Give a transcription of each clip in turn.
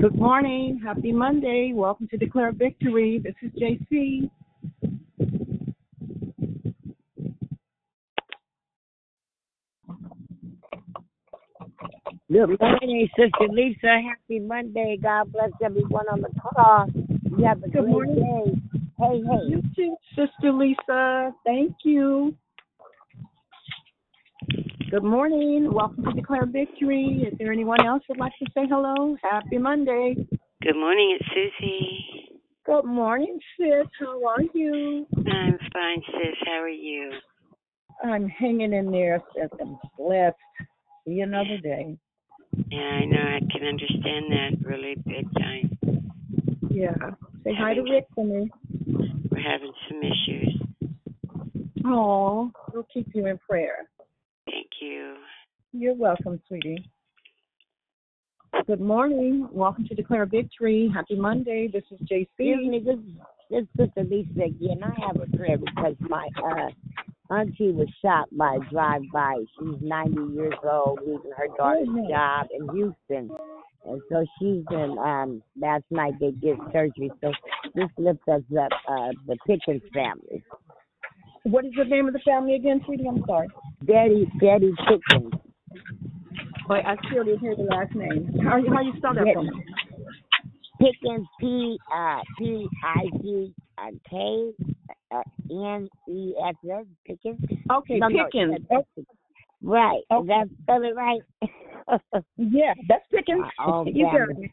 Good morning. Happy Monday. Welcome to Declare Victory. This is JC. Good morning, Sister Lisa. Happy Monday. God bless everyone on the call. You have a Good morning. day. Hey, hey. You too, Sister Lisa. Thank you. Good morning. Welcome to Declare Victory. Is there anyone else who'd like to say hello? Happy Monday. Good morning, it's Susie. Good morning, sis. How are you? I'm fine, sis. How are you? I'm hanging in there, sis. I'm blessed. See another day. Yeah, I know. I can understand that really big time. Yeah. Say hi to Rick for me. We're having some issues. Oh, we'll keep you in prayer. Thank you. You're welcome, sweetie. Good morning. Welcome to Declare Victory. Happy Monday. This is JC. Excuse me, this, this is Sister Lisa again. I have a prayer because my uh, auntie was shot by a drive-by. She's 90 years old, losing her daughter's Goodness. job in Houston. And so she's in, um, last night they did surgery. So this lifts us up, uh, the Pickens family. What is the name of the family again, sweetie? I'm sorry. Betty, Daddy Pickens. Wait, I still didn't hear the last name. How you how you spell that for me? Pickens, P uh, P I C uh, K uh, N E S S Pickens. Okay, No, no, Pickens. that's- Right. Okay. Is that spell it right? Yeah, that's Pickens. Oh, you got it.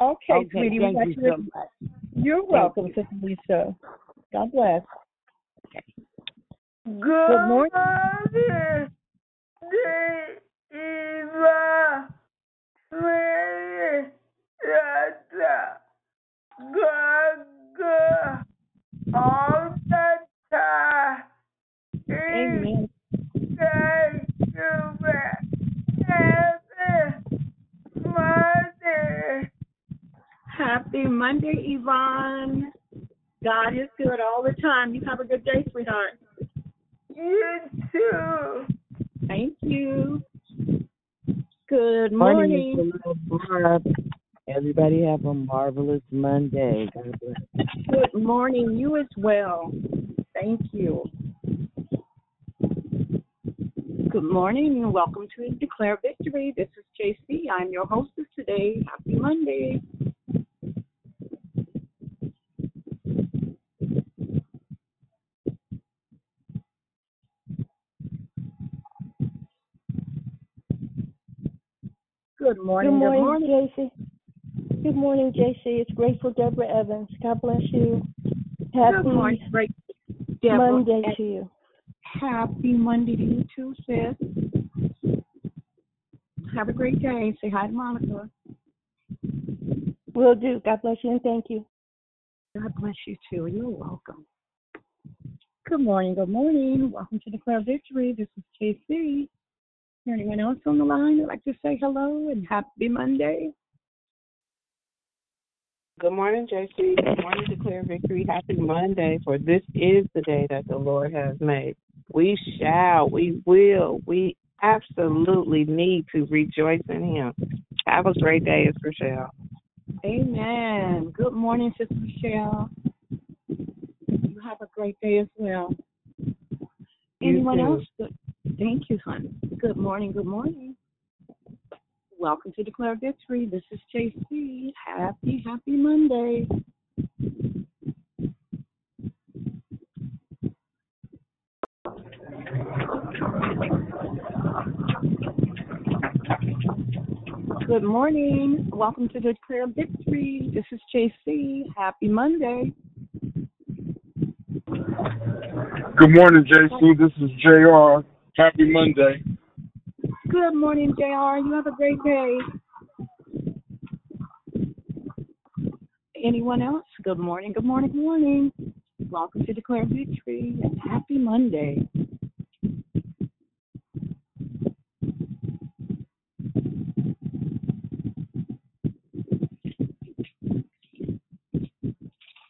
Okay, okay, sweetie. we thank got you you. so much. You're welcome, Sister Lisa. God bless. Good morning. Amen. Happy Monday, Yvonne. God is good all the time. You have a good day, sweetheart. You too. Thank you. Good Morning, morning. Mr. Little Barb. Everybody have a marvelous Monday. God bless. Good morning. You as well. Thank you. Good morning and welcome to Declare Victory. This is JC. I'm your hostess today. Happy Monday. Good morning. Good Good morning, morning. JC. Good morning, JC. It's Grateful Deborah Evans. God bless you. Good Happy morning. Great. Deborah. Monday to you. Happy Monday to you too, sis. Have a great day. Say hi to Monica. Will do. God bless you and thank you. God bless you too. You're welcome. Good morning. Good morning. Welcome to the Declare Victory. This is KC. Anyone else on the line who'd like to say hello and happy Monday? Good morning, JC. Good morning, Declare Victory. Happy Monday, for this is the day that the Lord has made. We shall, we will, we absolutely need to rejoice in Him. Have a great day, it's Rochelle. Amen. Good morning, Sister Michelle. You have a great day as well. You Anyone too. else? Thank you, honey. Good morning. Good morning. Welcome to Declare Victory. This is JC. Happy, happy Monday. Good morning. Welcome to Declare Victory. This is JC. Happy Monday. Good morning, JC. This is JR. Happy Monday. Good morning, JR. You have a great day. Anyone else? Good morning, good morning, good morning. Welcome to Declare Victory and happy Monday.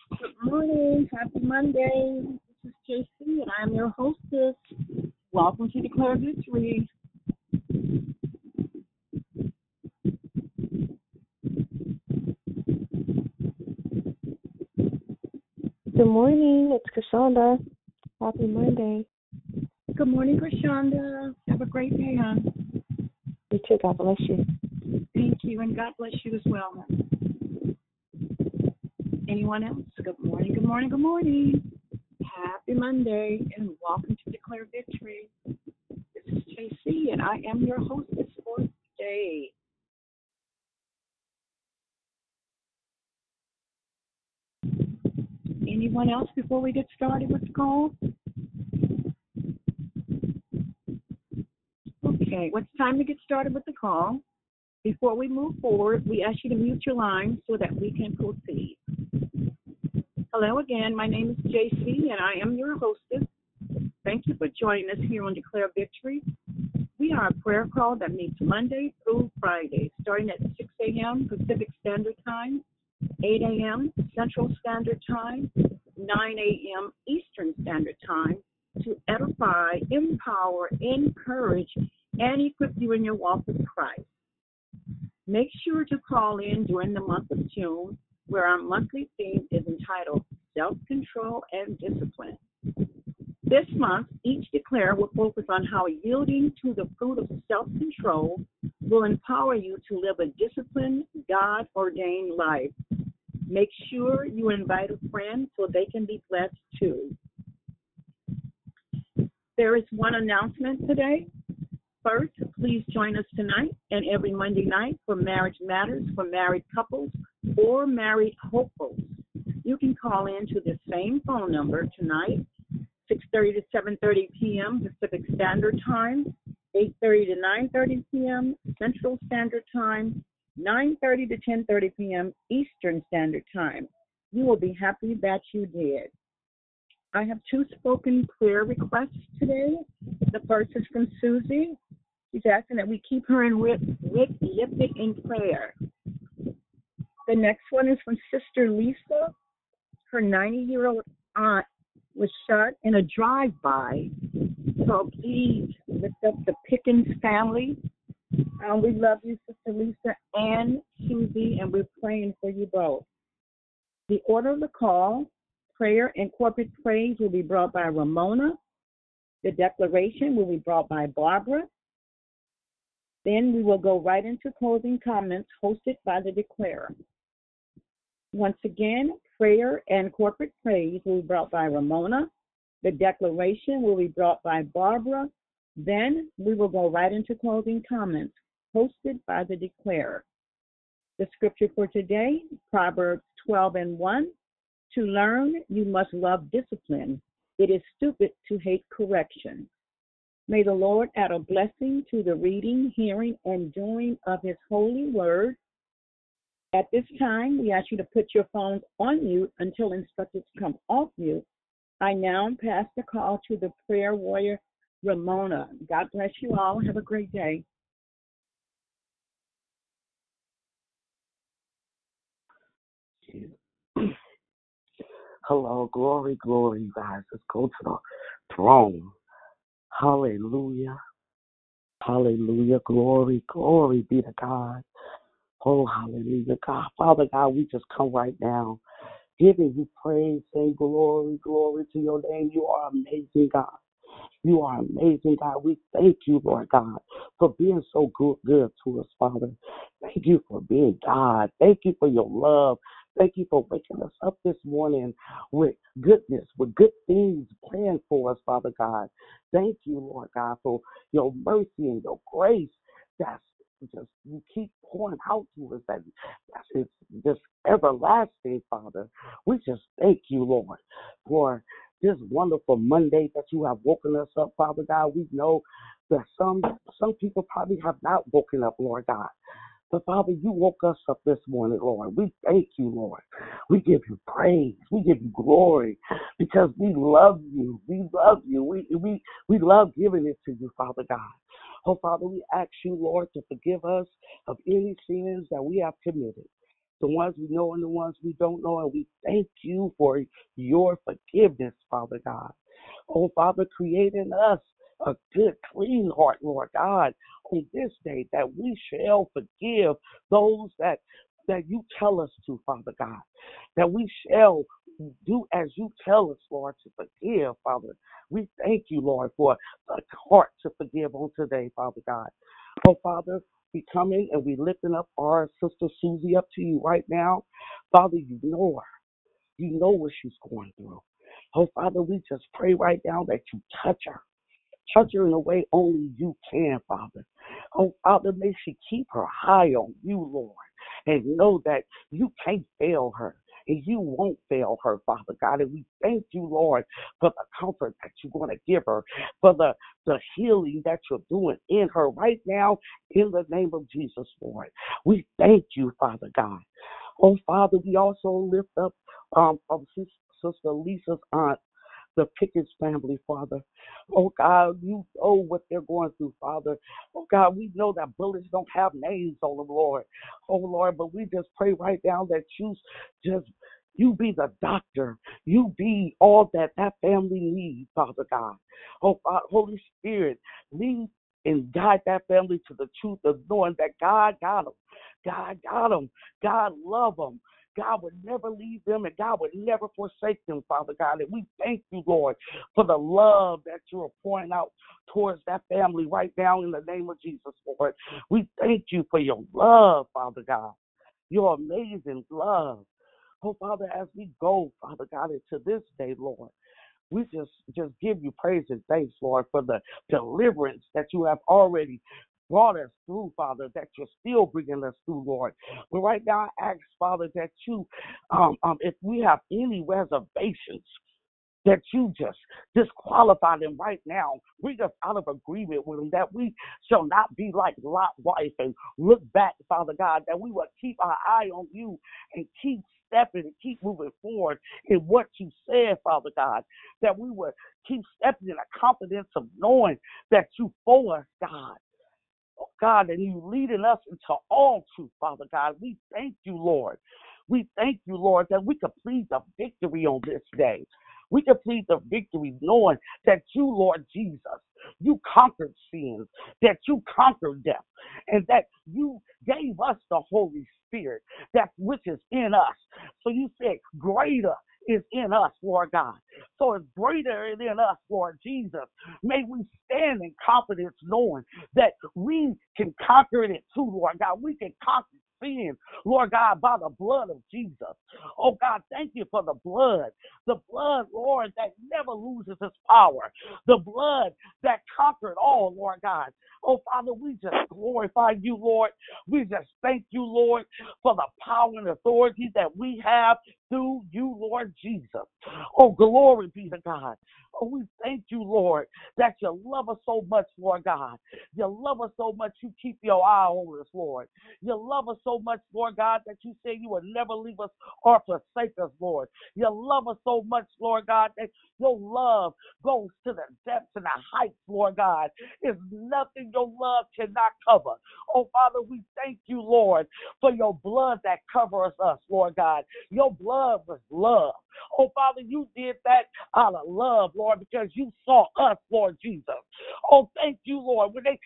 Good morning, happy Monday. This is JC and I'm your hostess. Welcome to declare victory. Good morning, it's Krishanda. Happy Monday. Good morning, Krishanda. Have a great day, hon. You too. God bless you. Thank you, and God bless you as well. Anyone else? Good morning, good morning, good morning. Happy Monday, and welcome to Declare Victory. This is JC, and I am your hostess for today. Anyone else before we get started with the call? Okay, well, it's time to get started with the call. Before we move forward, we ask you to mute your line so that we can proceed. Hello again, my name is JC and I am your hostess. Thank you for joining us here on Declare Victory. We are a prayer call that meets Monday through Friday, starting at 6 a.m. Pacific Standard Time, 8 a.m. Central Standard Time, 9 a.m. Eastern Standard Time to edify, empower, encourage, and equip you in your walk with Christ. Make sure to call in during the month of June, where our monthly theme is entitled Self Control and Discipline. This month, each declare will focus on how yielding to the fruit of self control will empower you to live a disciplined, God ordained life. Make sure you invite a friend so they can be blessed too. There is one announcement today. First, please join us tonight and every Monday night for Marriage Matters for married couples or married hopefuls. You can call in to the same phone number tonight, 6:30 to 7:30 p.m. Pacific Standard Time, 8:30 to 9:30 p.m. Central Standard Time, 9:30 to 10:30 p.m. Eastern Standard Time. You will be happy that you did. I have two spoken prayer requests today. The first is from Susie. She's asking that we keep her and Rick, lifted in prayer. The next one is from Sister Lisa. Her 90 year old aunt was shot in a drive by. So please lift up the Pickens family. Um, we love you, Sister Lisa and Susie, and we're praying for you both. The order of the call prayer and corporate praise will be brought by Ramona. The declaration will be brought by Barbara. Then we will go right into closing comments hosted by the declarer. Once again, prayer and corporate praise will be brought by Ramona. The declaration will be brought by Barbara. Then we will go right into closing comments hosted by the declarer. The scripture for today, Proverbs 12 and 1. To learn, you must love discipline. It is stupid to hate correction. May the Lord add a blessing to the reading, hearing, and doing of His holy word. At this time, we ask you to put your phones on mute until instructions come off mute. I now pass the call to the prayer warrior, Ramona. God bless you all. Have a great day. Hello, glory, glory, guys. Let's go to the throne. Hallelujah. Hallelujah. Glory, glory be to God. Oh, hallelujah. God, Father God, we just come right now giving you praise, saying glory, glory to your name. You are amazing, God. You are amazing, God. We thank you, Lord God, for being so good, good to us, Father. Thank you for being God. Thank you for your love. Thank you for waking us up this morning with goodness, with good things planned for us, Father God. Thank you, Lord God, for your mercy and your grace that's just you keep pouring out to us that it's just everlasting, Father. We just thank you, Lord, for this wonderful Monday that you have woken us up, Father God. We know that some some people probably have not woken up, Lord God. But Father, you woke us up this morning, Lord. We thank you, Lord. We give you praise. We give you glory because we love you. We love you. We we we love giving it to you, Father God. Oh Father, we ask you, Lord, to forgive us of any sins that we have committed. The ones we know and the ones we don't know. And we thank you for your forgiveness, Father God. Oh Father, create in us a good, clean heart, Lord God, on this day that we shall forgive those that that you tell us to, Father God, that we shall do as you tell us, Lord, to forgive, Father. We thank you, Lord, for the heart to forgive on today, Father God. Oh, Father, we coming and we lifting up our sister Susie up to you right now. Father, you know her. You know what she's going through. Oh, Father, we just pray right now that you touch her. Touch her in a way only you can, Father. Oh, Father, may she keep her high on you, Lord, and know that you can't fail her. And you won't fail her, Father God. And we thank you, Lord, for the comfort that you're going to give her, for the, the healing that you're doing in her right now, in the name of Jesus, Lord. We thank you, Father God. Oh, Father, we also lift up um, um, Sister Lisa's aunt, the Pickens family, Father. Oh God, you know what they're going through, Father. Oh God, we know that bullets don't have names them, Lord. Oh Lord, but we just pray right now that you just you be the doctor. You be all that that family needs, Father God. Oh, God, Holy Spirit, lead and guide that family to the truth of knowing that God got them. God got them. God love them. God would never leave them and God would never forsake them, Father God. And we thank you, Lord, for the love that you are pouring out towards that family right now in the name of Jesus, Lord. We thank you for your love, Father God. Your amazing love. Oh, Father, as we go, Father God, into this day, Lord, we just just give you praise and thanks, Lord, for the deliverance that you have already brought us through, Father, that you're still bringing us through, Lord. But right now, I ask, Father, that you, um, um, if we have any reservations, that you just disqualify them right now. Bring us out of agreement with them that we shall not be like Lot wife and look back, Father God, that we will keep our eye on you and keep stepping and keep moving forward in what you said, Father God, that we would keep stepping in the confidence of knowing that you for us, God. God, and you leading us into all truth, Father God. We thank you, Lord. We thank you, Lord, that we can plead the victory on this day. We can plead the victory knowing that you, Lord Jesus, you conquered sins, that you conquered death, and that you gave us the Holy Spirit, that which is in us. So you said, greater is in us, Lord God. So it's greater in us, Lord Jesus. May we stand in confidence knowing that we can conquer it too, Lord God. We can conquer sin, Lord God, by the blood of Jesus. Oh God, thank you for the blood. The blood, Lord, that never loses its power. The blood that conquered all, Lord God. Oh Father, we just glorify you, Lord. We just thank you, Lord, for the power and authority that we have through you, Lord Jesus. Oh, glory be to God. Oh, we thank you, Lord, that you love us so much, Lord God. You love us so much, you keep your eye on us, Lord. You love us so much, Lord God, that you say you will never leave us or forsake us, Lord. You love us so much, Lord God, that your love goes to the depths and the heights, Lord God. It's nothing your love cannot cover. Oh, Father, we thank you, Lord, for your blood that covers us, Lord God. Your blood was love. Oh, Father, you did that out of love, Lord, because you saw us, Lord Jesus. Oh, thank you, Lord. When they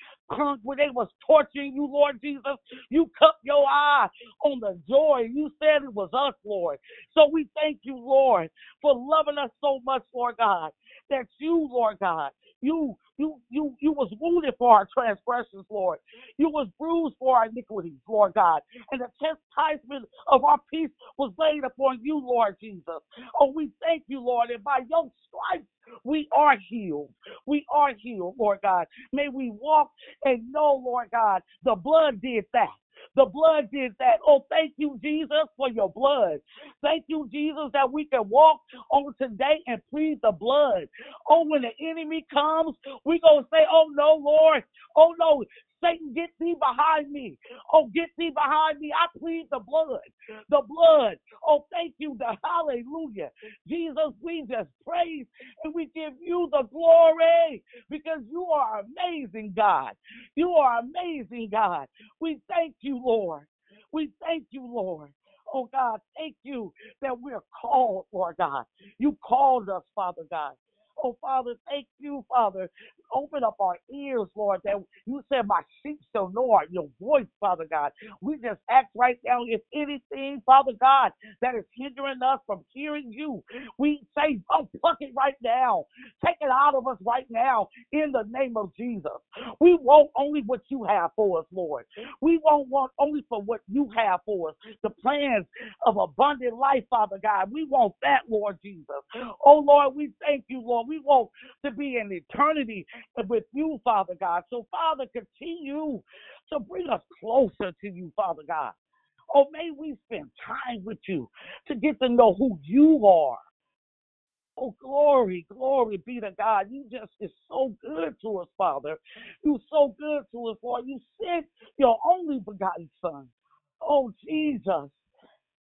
when they was torturing you, Lord Jesus, you cut your eye on the joy. You said it was us, Lord. So we thank you, Lord, for loving us so much, Lord God, that you, Lord God, you you you you was wounded for our transgressions, Lord. You was bruised for our iniquities, Lord God. And the chastisement of our peace was laid upon you, Lord Jesus. Oh, we thank you, Lord, and by your stripes we are healed. We are healed, Lord God. May we walk and know, Lord God, the blood did that. The blood did that. Oh, thank you, Jesus, for your blood. Thank you, Jesus, that we can walk on today and plead the blood. Oh, when the enemy comes, we going to say, oh, no, Lord. Oh, no. Satan, get thee behind me. Oh, get thee behind me. I plead the blood. The blood. Oh, thank you. The hallelujah. Jesus, we just praise and we give you the glory because you are amazing, God. You are amazing, God. We thank you, Lord. We thank you, Lord. Oh God, thank you that we're called, Lord God. You called us, Father God. Oh, Father, thank you, Father. Open up our ears, Lord, that you said my sheep shall know your voice, Father God. We just ask right now, if anything, Father God, that is hindering us from hearing you, we say, oh, it right now. Take it out of us right now in the name of Jesus. We want only what you have for us, Lord. We won't want only for what you have for us. The plans of abundant life, Father God. We want that, Lord Jesus. Oh, Lord, we thank you, Lord. We want to be in eternity with you, Father God. So, Father, continue to bring us closer to you, Father God. Oh, may we spend time with you to get to know who you are. Oh, glory, glory be to God. You just is so good to us, Father. You so good to us, Lord. You sent your only begotten Son. Oh, Jesus.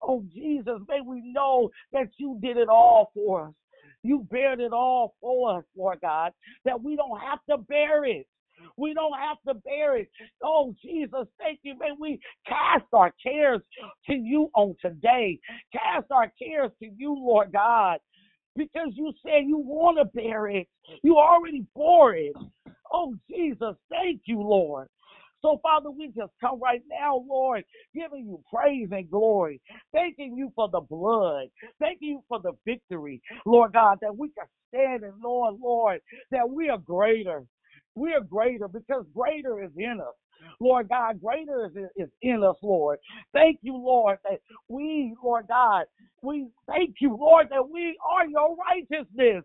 Oh, Jesus, may we know that you did it all for us. You bared it all for us, Lord God, that we don't have to bear it. We don't have to bear it. Oh, Jesus, thank you. May we cast our cares to you on today. Cast our cares to you, Lord God, because you said you want to bear it. You already bore it. Oh, Jesus, thank you, Lord. So, Father, we just come right now, Lord, giving you praise and glory, thanking you for the blood, thanking you for the victory, Lord God, that we can stand and Lord, Lord, that we are greater. We are greater because greater is in us. Lord God, greater is, is in us, Lord. Thank you, Lord, that we, Lord God, we thank you, Lord, that we are your righteousness.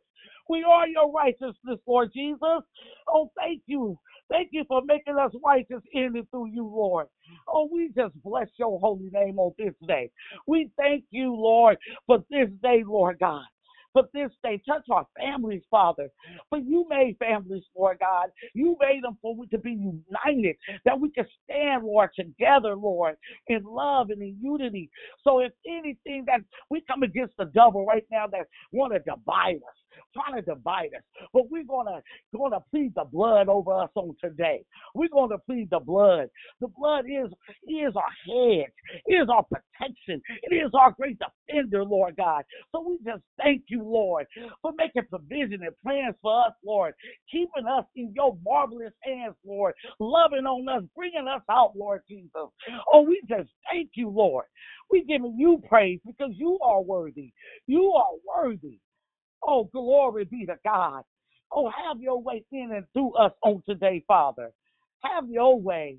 We are your righteousness, Lord Jesus. Oh, thank you. Thank you for making us righteous in and through you, Lord. Oh, we just bless your holy name on this day. We thank you, Lord, for this day, Lord God for this day. Touch our families, Father. For you made families, Lord God. You made them for we to be united, that we can stand, Lord, together, Lord, in love and in unity. So if anything that we come against the devil right now that want to divide us, trying to divide us. But we're gonna gonna plead the blood over us on today. We're gonna plead the blood. The blood is is our hedge, is our protection, it is our great defender, Lord God. So we just thank you, Lord, for making provision and plans for us, Lord, keeping us in your marvelous hands, Lord, loving on us, bringing us out, Lord Jesus. Oh, we just thank you, Lord. We giving you praise because you are worthy. You are worthy. Oh, glory be to God. Oh, have your way in and through us on today, Father. Have your way.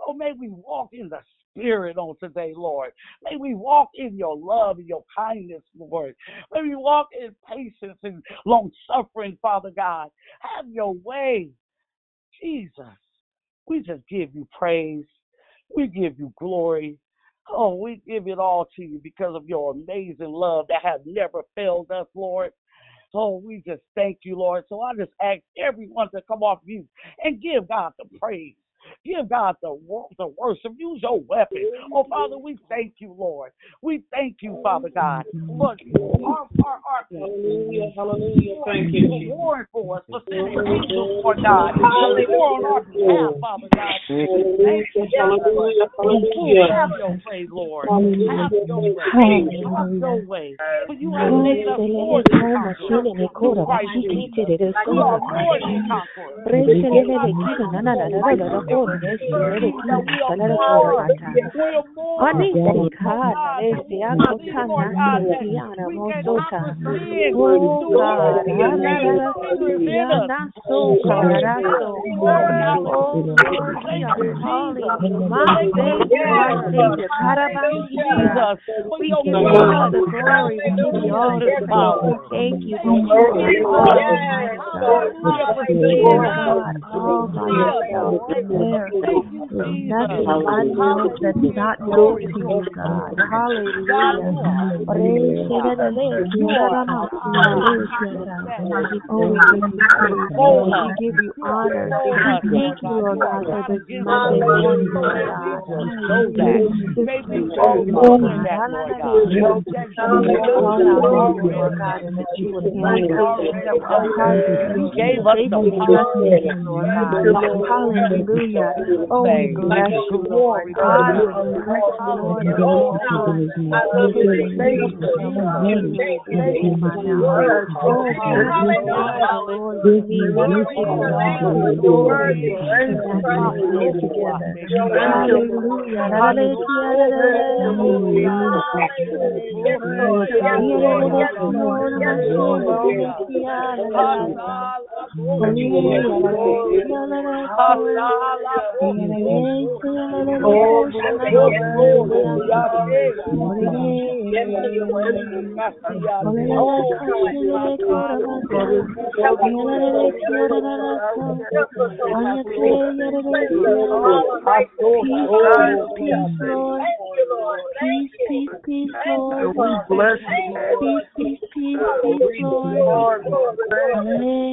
Oh, may we walk in the Spirit on today, Lord. May we walk in your love and your kindness, Lord. May we walk in patience and long suffering, Father God. Have your way, Jesus. We just give you praise. We give you glory. Oh, we give it all to you because of your amazing love that has never failed us, Lord. Oh, we just thank you, Lord. So I just ask everyone to come off mute and give God the praise. Give God the the worship. Use your weapon. Oh, Father, we thank you, Lord. We thank you, Father God, for our, our, our Hallelujah, hallelujah. Thank you, for warring for us, for sending angels, Lord God, to war on our behalf, Father God. Thank you, Hallelujah, hallelujah. have your way, Lord. Have your way. Have your way. For you have us than conquerors through Christ Jesus. We are more than conquerors. We give you all the glory. We give you all the praise. Thank you. Oh, that's not you. Oh, give you. Thank you, God, God. You. You gave us the trust in you, Lord God. Hallelujah. Hallelujah. Oh, we bless you, Lord God. Peace, peace, peace, Lord. We bless you. Peace, peace, peace, peace, Lord. You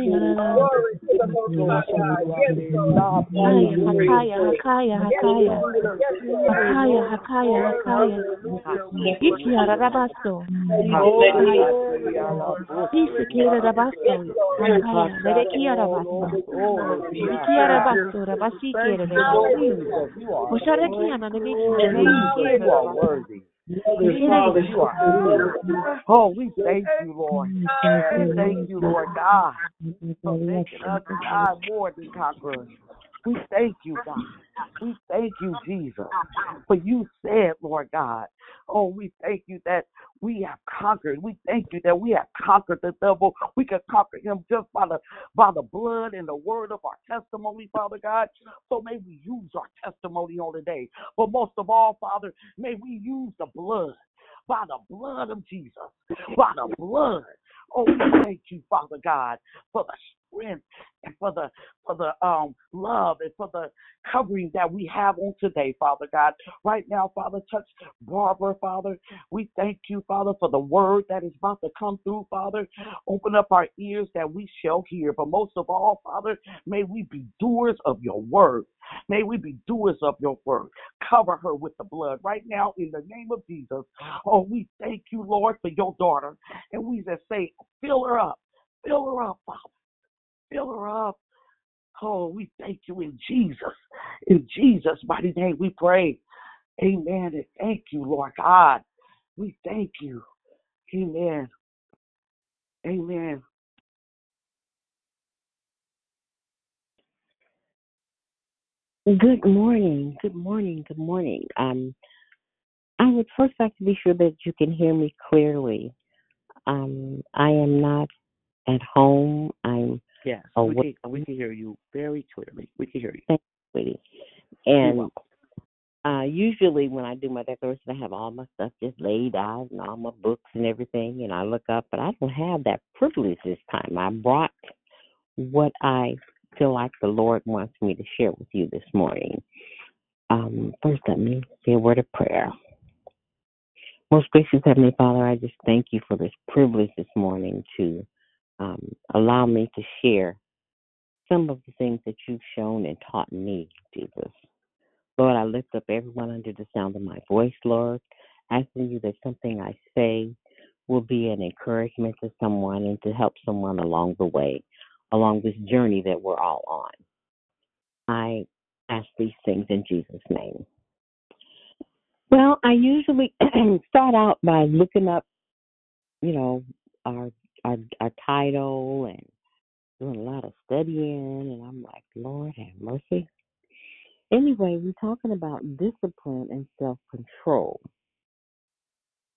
are worthy. Father, you are good. Oh, we thank you, Lord. We thank you, Lord God, for making us, God, more than conquerors. We thank you, God. We thank you, Jesus, for you said, Lord God. Oh, we thank you that we have conquered. We thank you that we have conquered the devil. We can conquer him just by the by the blood and the word of our testimony, Father God. So may we use our testimony on the day. But most of all, Father, may we use the blood. By the blood of Jesus. By the blood. Oh, we thank you, Father God, for the strength and for the for the um love and for the covering that we have on today, Father God. Right now, Father, touch Barbara, Father. We thank you, Father, for the word that is about to come through, Father. Open up our ears that we shall hear. But most of all, Father, may we be doers of your word. May we be doers of your word. Cover her with the blood right now in the name of Jesus. Oh, we thank you, Lord, for your daughter. And we just say, fill her up. Fill her up, Father. Fill her up. Oh, we thank you in Jesus. In Jesus' mighty name we pray. Amen. And thank you, Lord God. We thank you. Amen. Amen. Good morning. Good morning. Good morning. Um, I would first like to be sure that you can hear me clearly. Um, I am not at home. I'm Yes, we away. can, we can hear you very clearly. We can hear you. Thank you, sweetie. And uh, usually when I do my declaration, I have all my stuff just laid out and all my books and everything, and I look up, but I don't have that privilege this time. I brought what I feel like the Lord wants me to share with you this morning. Um, first, let me say a word of prayer. Most gracious Heavenly Father, I just thank you for this privilege this morning to um, allow me to share some of the things that you've shown and taught me, Jesus. Lord, I lift up everyone under the sound of my voice, Lord, asking you that something I say will be an encouragement to someone and to help someone along the way, along this journey that we're all on. I ask these things in Jesus' name. Well, I usually start out by looking up, you know, our our our title and doing a lot of studying, and I'm like, Lord have mercy. Anyway, we're talking about discipline and self control,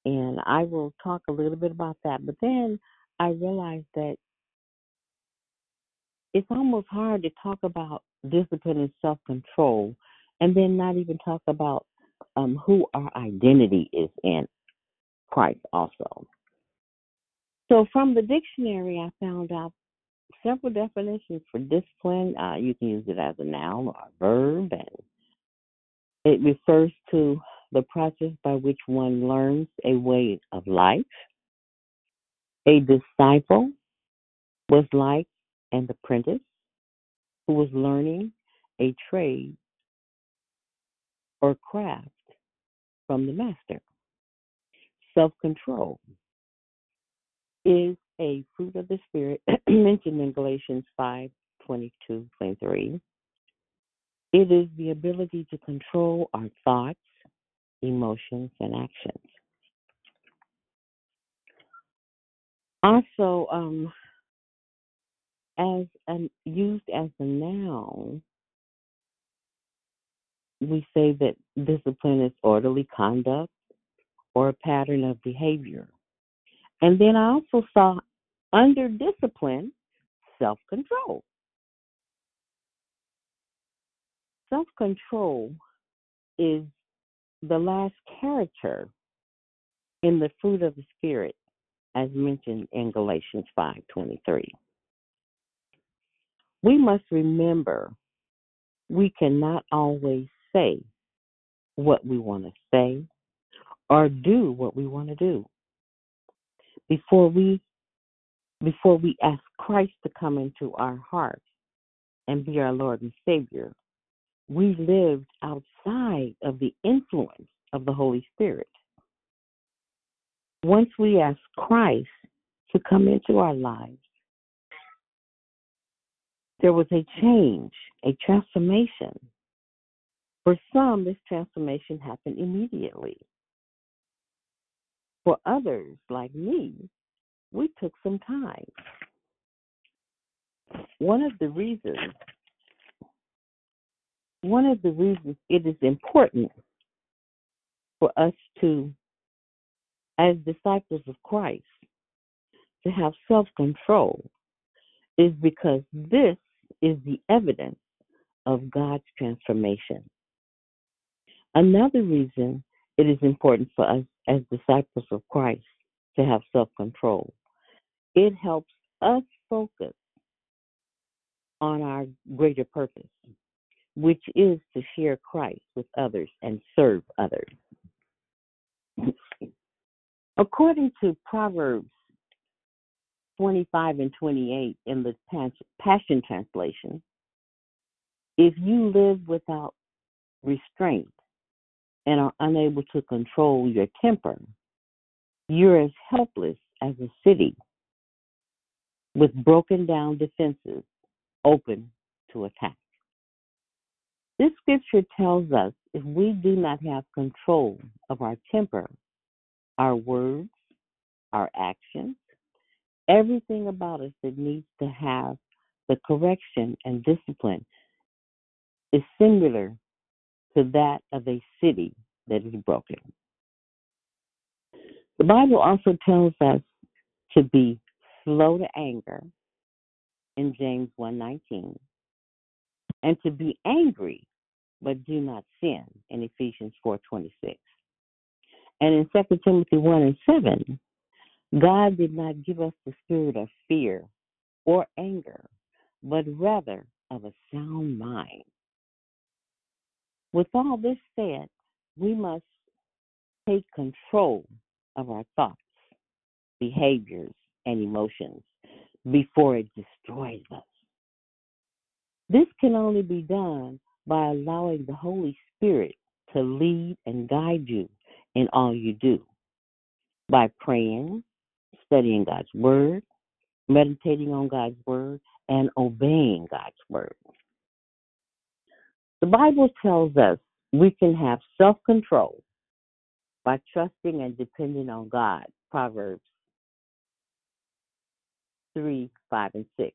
and I will talk a little bit about that. But then I realized that it's almost hard to talk about discipline and self control, and then not even talk about um, who our identity is in Christ also. So from the dictionary, I found out several definitions for discipline. Uh, you can use it as a noun or a verb, and it refers to the process by which one learns a way of life. A disciple was like an apprentice who was learning a trade or craft from the master. Self control is a fruit of the Spirit mentioned in Galatians 5 22 23. It is the ability to control our thoughts, emotions, and actions. Also, um, as an, used as a noun, we say that discipline is orderly conduct or a pattern of behavior. And then I also saw under discipline, self control. Self control is the last character in the fruit of the Spirit, as mentioned in Galatians 5:23. We must remember we cannot always say what we want to say or do what we want to do. Before we before we ask Christ to come into our hearts and be our Lord and Savior, we lived outside of the influence of the Holy Spirit. Once we ask Christ to come into our lives, there was a change, a transformation. For some, this transformation happened immediately. For others, like me, we took some time. One of the reasons one of the reasons it is important for us to, as disciples of Christ, to have self control is because this is the evidence of God's transformation. Another reason it is important for us as disciples of Christ to have self control. It helps us focus on our greater purpose, which is to share Christ with others and serve others. According to Proverbs 25 and 28 in the Passion Translation, if you live without restraint and are unable to control your temper, you're as helpless as a city with broken down defenses open to attack. This scripture tells us if we do not have control of our temper, our words, our actions, everything about us that needs to have the correction and discipline is similar to that of a city that is broken. The Bible also tells us to be slow to anger in James 1:19 and to be angry but do not sin in Ephesians 4:26. And in 2 Timothy 1 and 7, God did not give us the spirit of fear or anger, but rather of a sound mind. With all this said, we must take control of our thoughts, behaviors, and emotions before it destroys us. This can only be done by allowing the Holy Spirit to lead and guide you in all you do. By praying, studying God's Word, meditating on God's Word, and obeying God's Word. The Bible tells us we can have self control by trusting and depending on God. Proverbs 3, 5, and 6.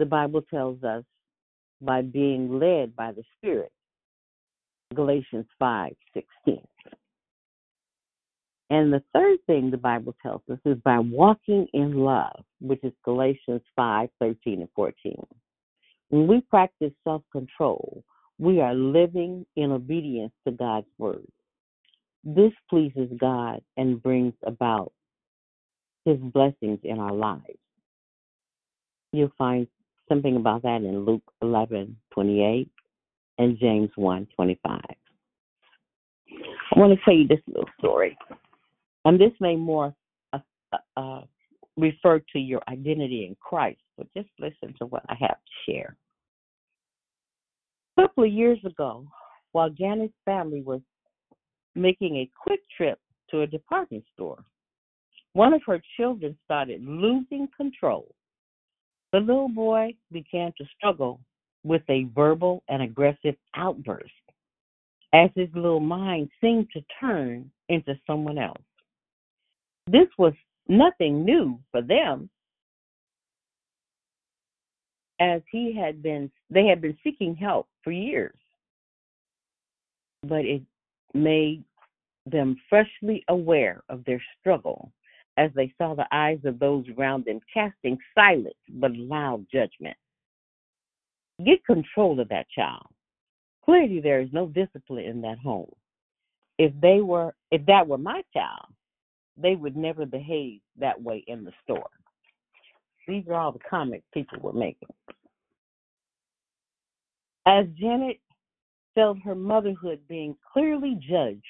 The Bible tells us by being led by the Spirit. Galatians 5, 16. And the third thing the Bible tells us is by walking in love, which is Galatians 5, 13, and 14. When we practice self control, we are living in obedience to God's word. This pleases God and brings about his blessings in our lives. You'll find something about that in Luke 11, 28 and James 1, 25. I want to tell you this little story. And this may more uh, uh, uh, refer to your identity in Christ, but just listen to what I have to share. A couple of years ago, while Janet's family was making a quick trip to a department store, one of her children started losing control. The little boy began to struggle with a verbal and aggressive outburst as his little mind seemed to turn into someone else. This was nothing new for them as he had been they had been seeking help for years. But it made them freshly aware of their struggle as they saw the eyes of those around them casting silent but loud judgment. Get control of that child. Clearly there is no discipline in that home. If they were if that were my child they would never behave that way in the store these are all the comments people were making as Janet felt her motherhood being clearly judged,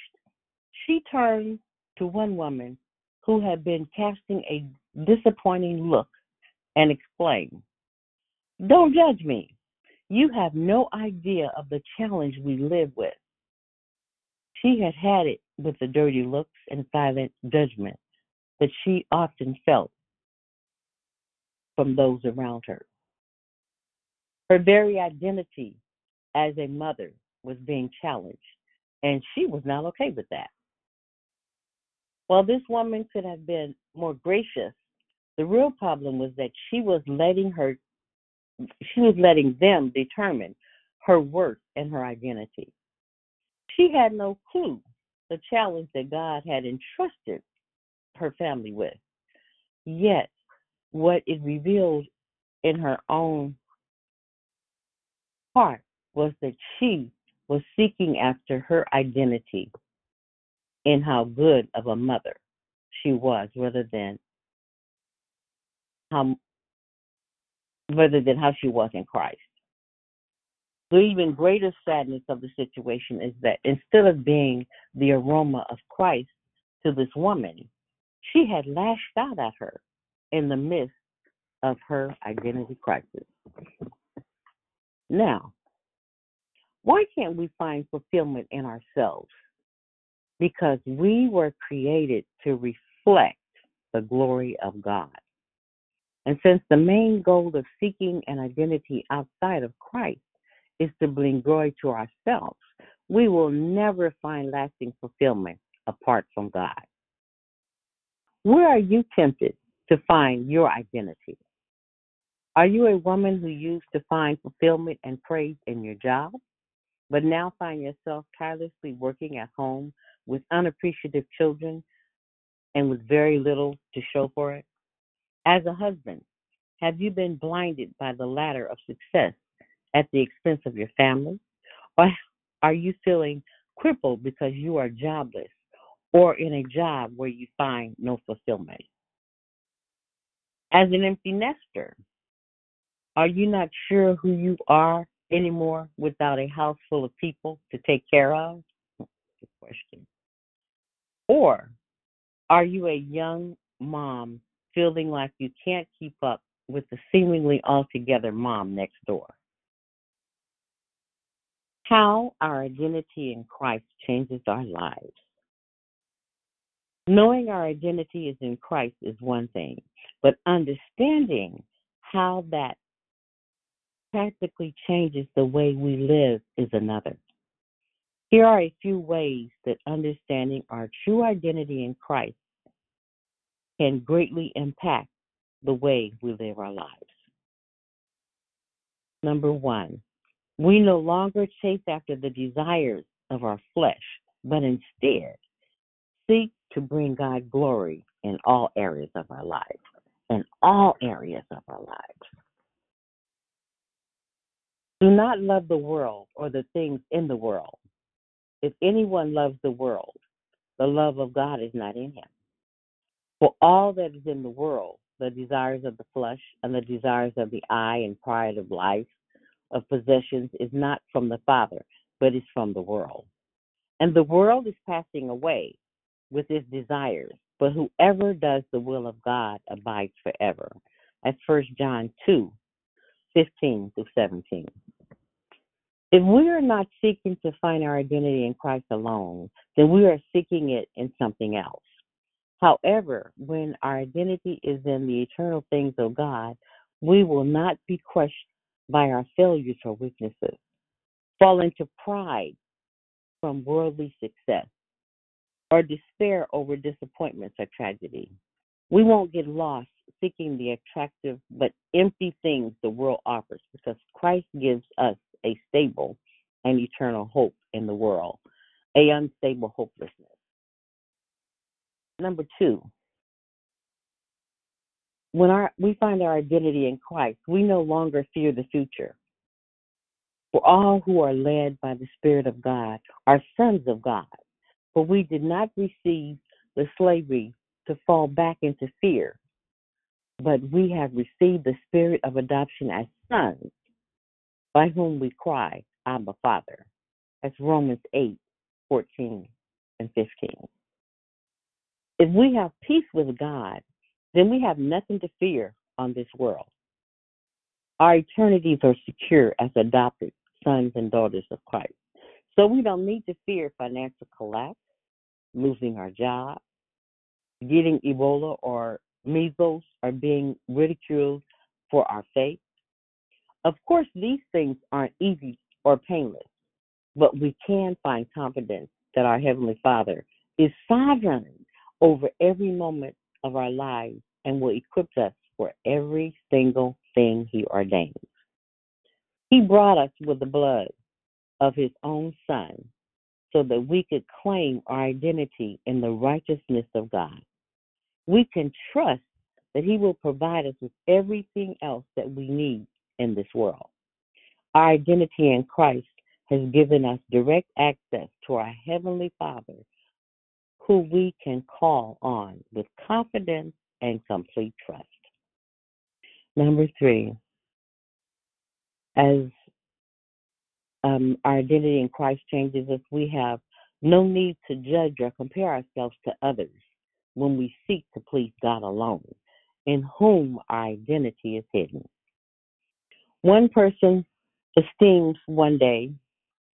she turned to one woman who had been casting a disappointing look and explained, Don't judge me. You have no idea of the challenge we live with. She had had it with the dirty looks and silent judgment that she often felt from those around her. Her very identity as a mother was being challenged, and she was not okay with that. While this woman could have been more gracious, the real problem was that she was letting her she was letting them determine her worth and her identity. She had no clue the challenge that God had entrusted her family with. Yet, what it revealed in her own heart was that she was seeking after her identity in how good of a mother she was rather than how rather than how she was in Christ. The even greater sadness of the situation is that instead of being the aroma of Christ to this woman, she had lashed out at her in the midst of her identity crisis. Now, why can't we find fulfillment in ourselves? Because we were created to reflect the glory of God. And since the main goal of seeking an identity outside of Christ is to bring glory to ourselves, we will never find lasting fulfillment apart from God. Where are you tempted to find your identity? Are you a woman who used to find fulfillment and praise in your job, but now find yourself tirelessly working at home with unappreciative children and with very little to show for it? As a husband, have you been blinded by the ladder of success at the expense of your family? Or are you feeling crippled because you are jobless or in a job where you find no fulfillment? As an empty nester, are you not sure who you are anymore without a house full of people to take care of? Good question. Or are you a young mom feeling like you can't keep up with the seemingly altogether mom next door? How our identity in Christ changes our lives. Knowing our identity is in Christ is one thing, but understanding how that practically changes the way we live is another. Here are a few ways that understanding our true identity in Christ can greatly impact the way we live our lives. Number one, we no longer chase after the desires of our flesh, but instead seek to bring God glory in all areas of our lives. In all areas of our lives. Do not love the world or the things in the world. If anyone loves the world, the love of God is not in him. For all that is in the world, the desires of the flesh and the desires of the eye and pride of life, of possessions, is not from the Father, but is from the world. And the world is passing away with his desires, but whoever does the will of God abides forever. That's First John 2, 15 to 17. If we are not seeking to find our identity in Christ alone, then we are seeking it in something else. However, when our identity is in the eternal things of God, we will not be crushed by our failures or weaknesses, fall into pride from worldly success, or despair over disappointments or tragedy. We won't get lost seeking the attractive but empty things the world offers because Christ gives us a stable and eternal hope in the world, a unstable hopelessness. Number two, when our we find our identity in Christ, we no longer fear the future. For all who are led by the Spirit of God are sons of God. For we did not receive the slavery to fall back into fear, but we have received the spirit of adoption as sons, by whom we cry, Abba, Father. That's Romans 8, 14 and 15. If we have peace with God, then we have nothing to fear on this world. Our eternities are secure as adopted sons and daughters of Christ. So we don't need to fear financial collapse, losing our job, getting Ebola or measles, or being ridiculed for our faith. Of course, these things aren't easy or painless, but we can find confidence that our Heavenly Father is sovereign over every moment of our lives and will equip us for every single thing He ordains. He brought us with the blood of His own Son so that we could claim our identity in the righteousness of God. We can trust that He will provide us with everything else that we need in this world. Our identity in Christ has given us direct access to our Heavenly Father, who we can call on with confidence and complete trust. Number three, as um, our identity in Christ changes us, we have no need to judge or compare ourselves to others when we seek to please God alone, in whom our identity is hidden. One person esteems one day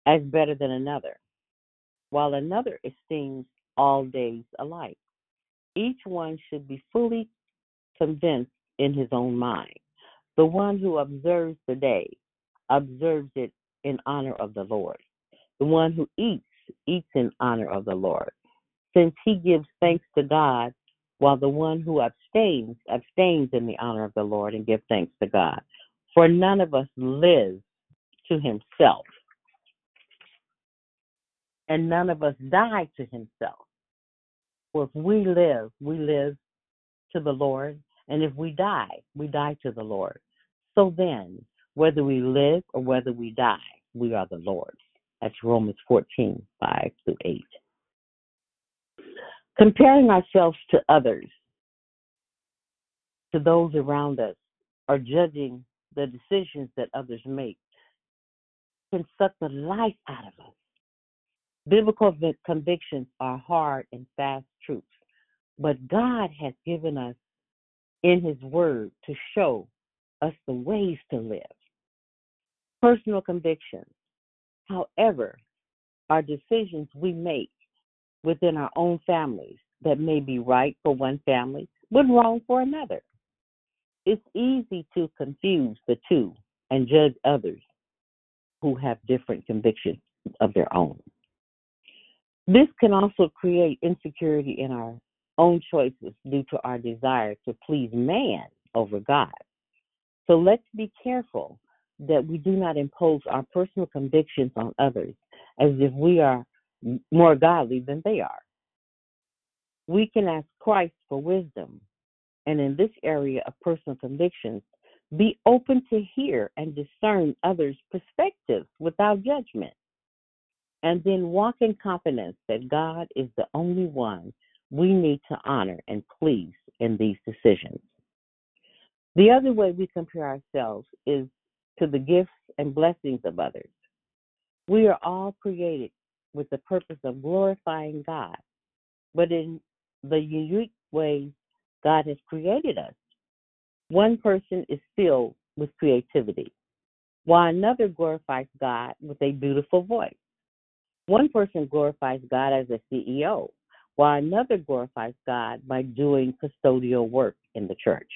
as better than another, while another esteems all days alike. Each one should be fully convinced in his own mind. The one who observes the day observes it in honor of the Lord. The one who eats, eats in honor of the Lord, since he gives thanks to God, while the one who abstains, abstains in the honor of the Lord and gives thanks to God. For none of us lives to himself, and none of us die to himself. For if we live, we live to the Lord, and if we die, we die to the Lord. So then, whether we live or whether we die, we are the Lord's. That's Romans 14, 5 through 8. Comparing ourselves to others, to those around us, or judging the decisions that others make can suck the life out of us. Biblical convictions are hard and fast truths, but God has given us in His Word to show us the ways to live. Personal convictions, however, are decisions we make within our own families that may be right for one family but wrong for another. It's easy to confuse the two and judge others who have different convictions of their own. This can also create insecurity in our own choices due to our desire to please man over God. So let's be careful that we do not impose our personal convictions on others as if we are more godly than they are. We can ask Christ for wisdom, and in this area of personal convictions, be open to hear and discern others' perspectives without judgment. And then walk in confidence that God is the only one we need to honor and please in these decisions. The other way we compare ourselves is to the gifts and blessings of others. We are all created with the purpose of glorifying God, but in the unique ways God has created us. One person is filled with creativity, while another glorifies God with a beautiful voice. One person glorifies God as a CEO, while another glorifies God by doing custodial work in the church.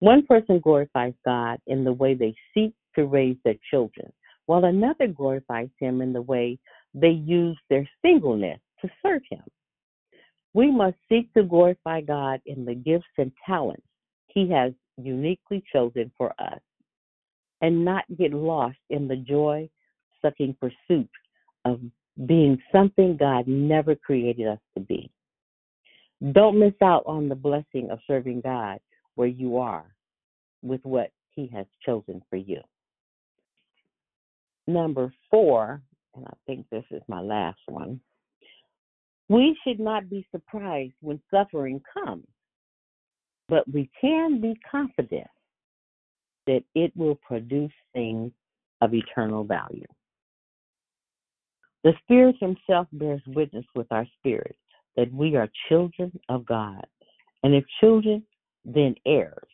One person glorifies God in the way they seek to raise their children, while another glorifies him in the way they use their singleness to serve him. We must seek to glorify God in the gifts and talents he has uniquely chosen for us and not get lost in the joy sucking pursuit of being something God never created us to be. Don't miss out on the blessing of serving God where you are with what He has chosen for you. Number four, and I think this is my last one, we should not be surprised when suffering comes, but we can be confident that it will produce things of eternal value. The Spirit Himself bears witness with our spirit that we are children of God. And if children, then heirs,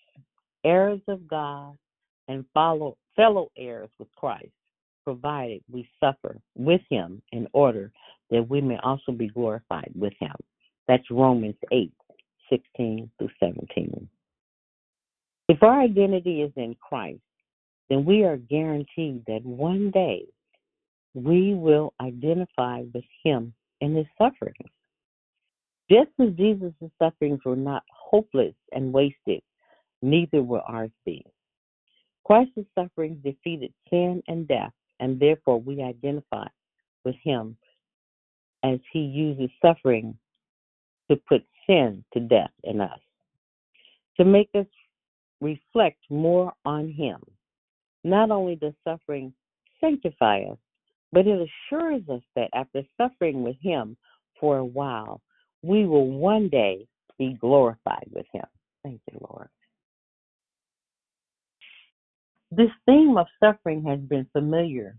heirs of God, and follow, fellow heirs with Christ, provided we suffer with Him in order that we may also be glorified with Him. That's Romans 8 16 through 17. If our identity is in Christ, then we are guaranteed that one day we will identify with him in his sufferings. Just as Jesus' sufferings were not hopeless and wasted, neither will ours be. Christ's sufferings defeated sin and death, and therefore we identify with him as he uses suffering to put sin to death in us, to make us reflect more on him. Not only does suffering sanctify us, but it assures us that after suffering with him for a while, we will one day be glorified with him. Thank you, Lord. This theme of suffering has been familiar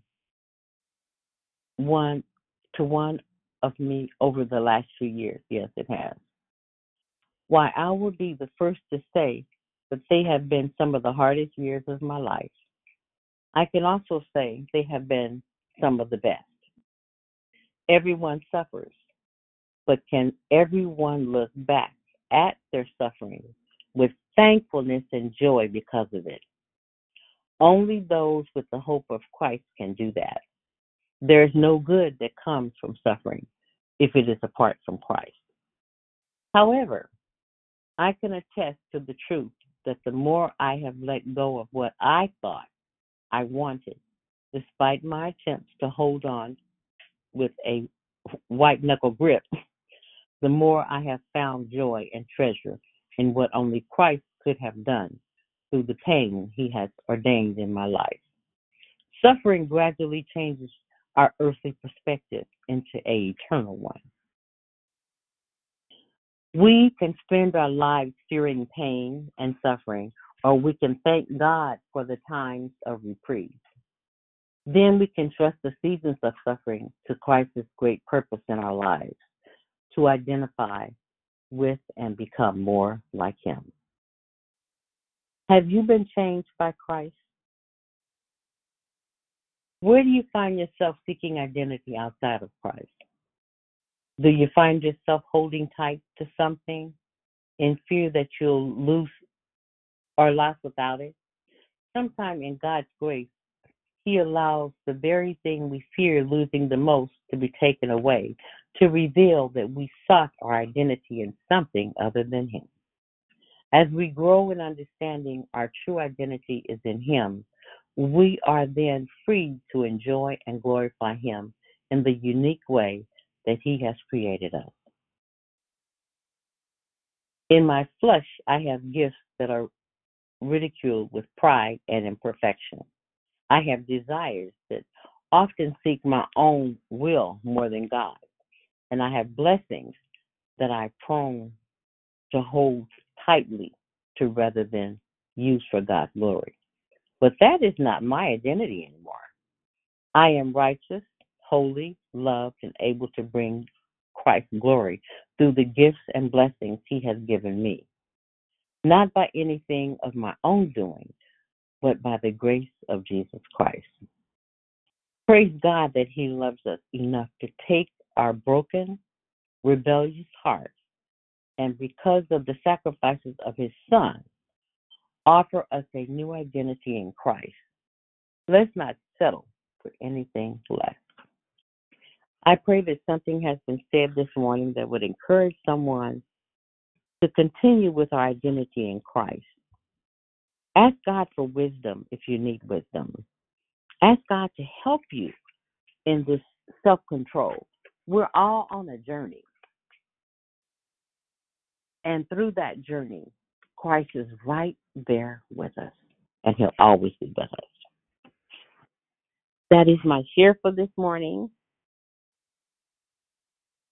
one to one of me over the last few years. Yes, it has. Why, I will be the first to say that they have been some of the hardest years of my life. I can also say they have been some of the best. Everyone suffers, but can everyone look back at their suffering with thankfulness and joy because of it? Only those with the hope of Christ can do that. There is no good that comes from suffering if it is apart from Christ. However, I can attest to the truth that the more I have let go of what I thought I wanted, despite my attempts to hold on with a white knuckle grip, the more I have found joy and treasure in what only Christ could have done through the pain he has ordained in my life. Suffering gradually changes our earthly perspective into a eternal one. We can spend our lives fearing pain and suffering, or we can thank God for the times of reprieve. Then we can trust the seasons of suffering to Christ's great purpose in our lives, to identify with and become more like Him. Have you been changed by Christ? Where do you find yourself seeking identity outside of Christ? Do you find yourself holding tight to something in fear that you'll lose or lost without it? Sometime in God's grace, He allows the very thing we fear losing the most to be taken away to reveal that we sought our identity in something other than Him. As we grow in understanding our true identity is in Him, we are then free to enjoy and glorify Him in the unique way that He has created us. In my flesh, I have gifts that are ridiculed with pride and imperfection. I have desires that often seek my own will more than God. And I have blessings that I prone to hold tightly to rather than use for God's glory. But that is not my identity anymore. I am righteous, holy, loved, and able to bring Christ glory through the gifts and blessings He has given me, not by anything of my own doing, but by the grace of Jesus Christ. Praise God that He loves us enough to take our broken, rebellious hearts and because of the sacrifices of His Son, offer us a new identity in Christ. Let's not settle for anything less. I pray that something has been said this morning that would encourage someone to continue with our identity in Christ. Ask God for wisdom if you need wisdom. Ask God to help you in this self control. We're all on a journey. And through that journey, Christ is right there with us, and He'll always be with us. That is my share for this morning.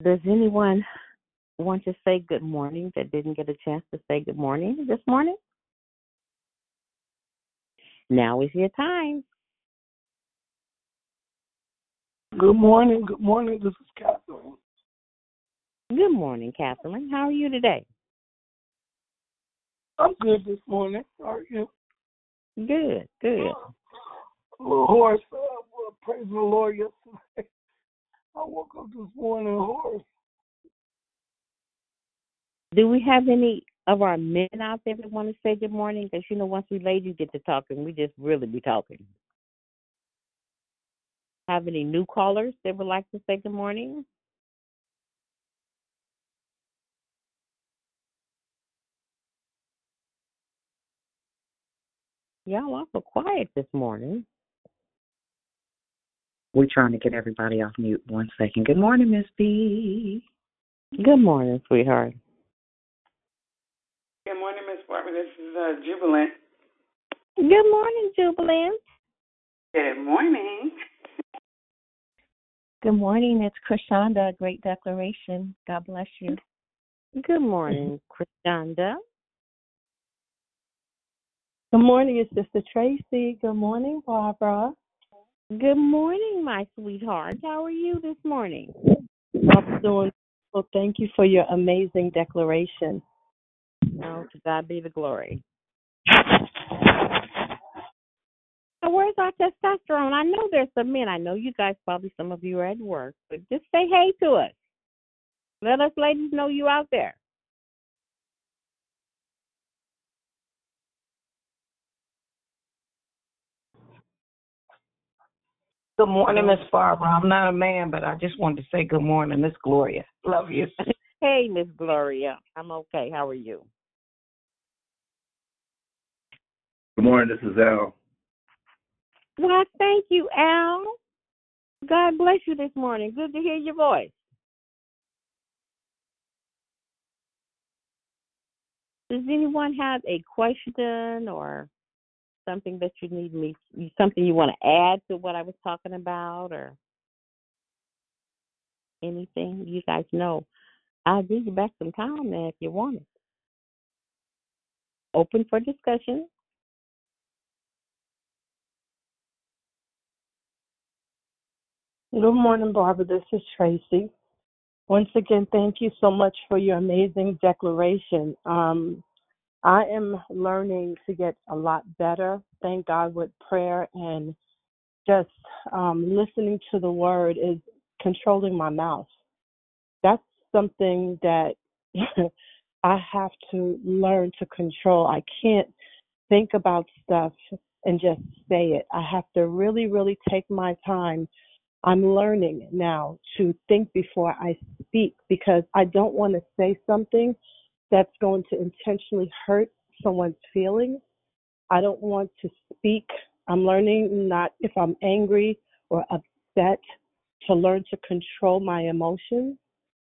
Does anyone want to say good morning that didn't get a chance to say good morning this morning? Now is your time. Good morning. Good morning. This is Catherine. Good morning, Catherine. How are you today? I'm good this morning. How are you? Good, good. A little hoarse. Uh, praise the Lord yesterday. I woke up this morning hoarse. Do we have any of our men out there that want to say good morning? Because you know, once we ladies get to talking, we just really be talking. Have any new callers that would like to say good morning? Y'all awful quiet this morning. We're trying to get everybody off mute. One second. Good morning, Miss B. Good morning, sweetheart. Good morning, Miss Barbara. This is uh, Jubilant. Good morning, Jubilant. Good morning. Good morning. It's Krishanda. Great declaration. God bless you. Good morning, Krishanda. Good morning, it's Sister Tracy. Good morning, Barbara. Good morning, my sweetheart. How are you this morning? I'm doing well. Thank you for your amazing declaration. Oh, to God be the glory. Now, where's our testosterone? I know there's some men. I know you guys probably some of you are at work, but just say hey to us. Let us ladies know you out there. Good morning, Miss Barbara. I'm not a man, but I just wanted to say good morning, Miss Gloria. Love you. Hey, Miss Gloria. I'm okay. How are you? Good morning. This is Al. Well, thank you, Al. God bless you this morning. Good to hear your voice. Does anyone have a question or something that you need me, something you want to add to what I was talking about, or anything? You guys know I'll give you back some time if you want it. Open for discussion. Good morning, Barbara. This is Tracy. Once again, thank you so much for your amazing declaration. Um, I am learning to get a lot better. Thank God with prayer and just um, listening to the word is controlling my mouth. That's something that I have to learn to control. I can't think about stuff and just say it. I have to really, really take my time. I'm learning now to think before I speak because I don't want to say something that's going to intentionally hurt someone's feelings. I don't want to speak. I'm learning not if I'm angry or upset to learn to control my emotions